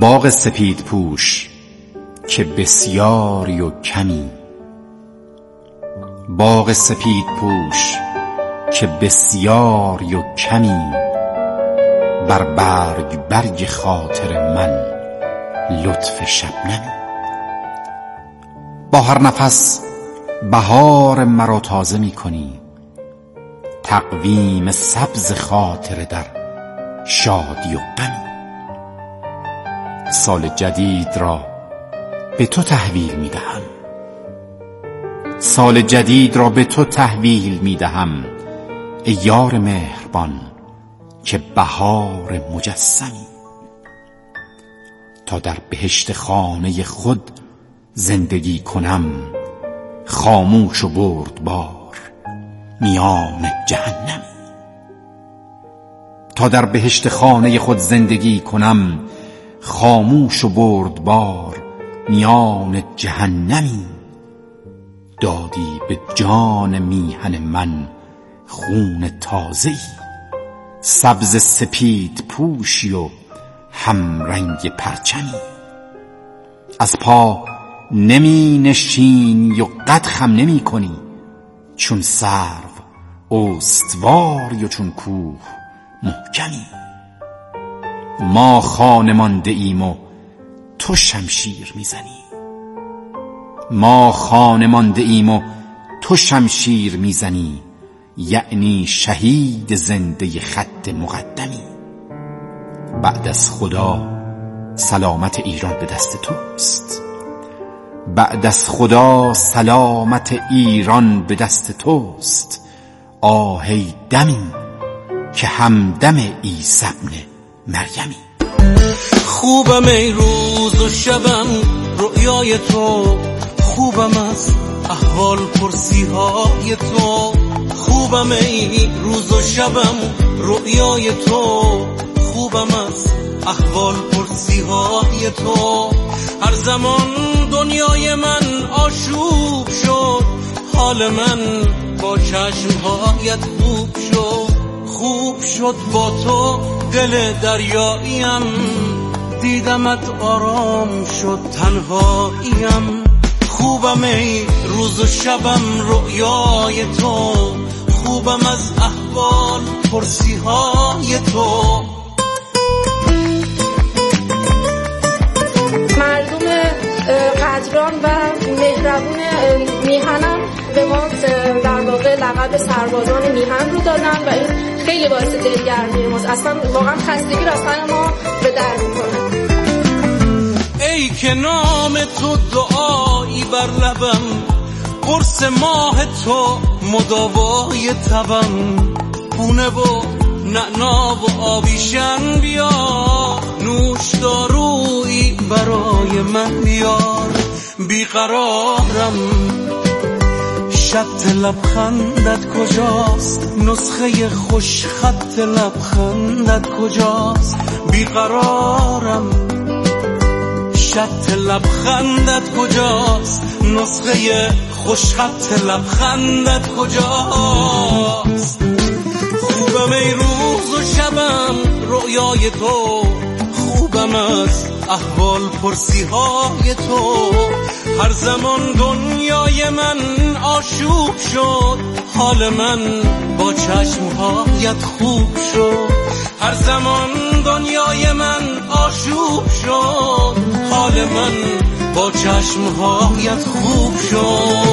باغ سپید پوش که بسیاری و کمی. باغ سپید پوش که بسیاری و کمی. بر برگ برگ خاطر من لطف شبنمی با هر نفس بهار مرا تازه می کنی. تقویم سبز خاطر در شادی و غمی. سال جدید را به تو تحویل می دهم سال جدید را به تو تحویل می دهم ای یار مهربان که بهار مجسمی. تا در بهشت خانه خود زندگی کنم خاموش و بردبار میان جهنمی تا در بهشت خانه خود زندگی کنم خاموش و بردبار میان جهنمی. دادی به جان میهن من خون تازه سبز سپید پوشی و همرنگ پرچمی. از پا نمی نشینی و قد خم نمی کنی. چون سرو استواری و چون کوه محکمی. ما خانه مانده ایم و تو شمشیر می‌زنی. ما خانه مانده ایم و تو شمشیر می‌زنی. یعنی شهید زنده خط مقدمی. بعد از خدا سلامت ایران به دست توست. بعد از خدا سلامت ایران به دست توست. آهی دمی که همدم عیسی ابن مریمی. خوبم ای روز و شبم رؤیای تو. خوبم از احوال پرسی های تو. خوبم ای روز و شبم رؤیای تو. خوبم از احوال پرسی های تو. هر زمان دنیای من آشوب شد حال من با چشمهایت خوب شد. خوب شد با تو. دل دریاییم دیدمت آرام شد تنهاییم. خوبم ای روز و شبم رؤیای تو خوبم از احوال پرسی های تو. مردم قدران و مهربون میهنم به ما در واقع لقب سربازان میهن رو دادن و این خیلی باعث دلگرمی ماست. اصلا واقعا خستگی را ما به در می‌کنه. ای که نام تو دعایی بر لبم قرص ماه تو مداوای تبم. خونه و نعنا و آبیشن بیا نوش دارویی برای من بیار. بیقرارم. شط لبخندت کجاست؟ نسخه خوش خط لبخندت کجاست؟ بیقرارم. شط لبخندت کجاست؟ نسخه خوش خط لبخندت کجاست؟ خوبم ای روز و شبم رویای تو. از احوال پرسی های تو. هر زمان دنیای من آشوب شد حال من با چشمهایت خوب شد. هر زمان دنیای من آشوب شد حال من با چشمهایت خوب شد.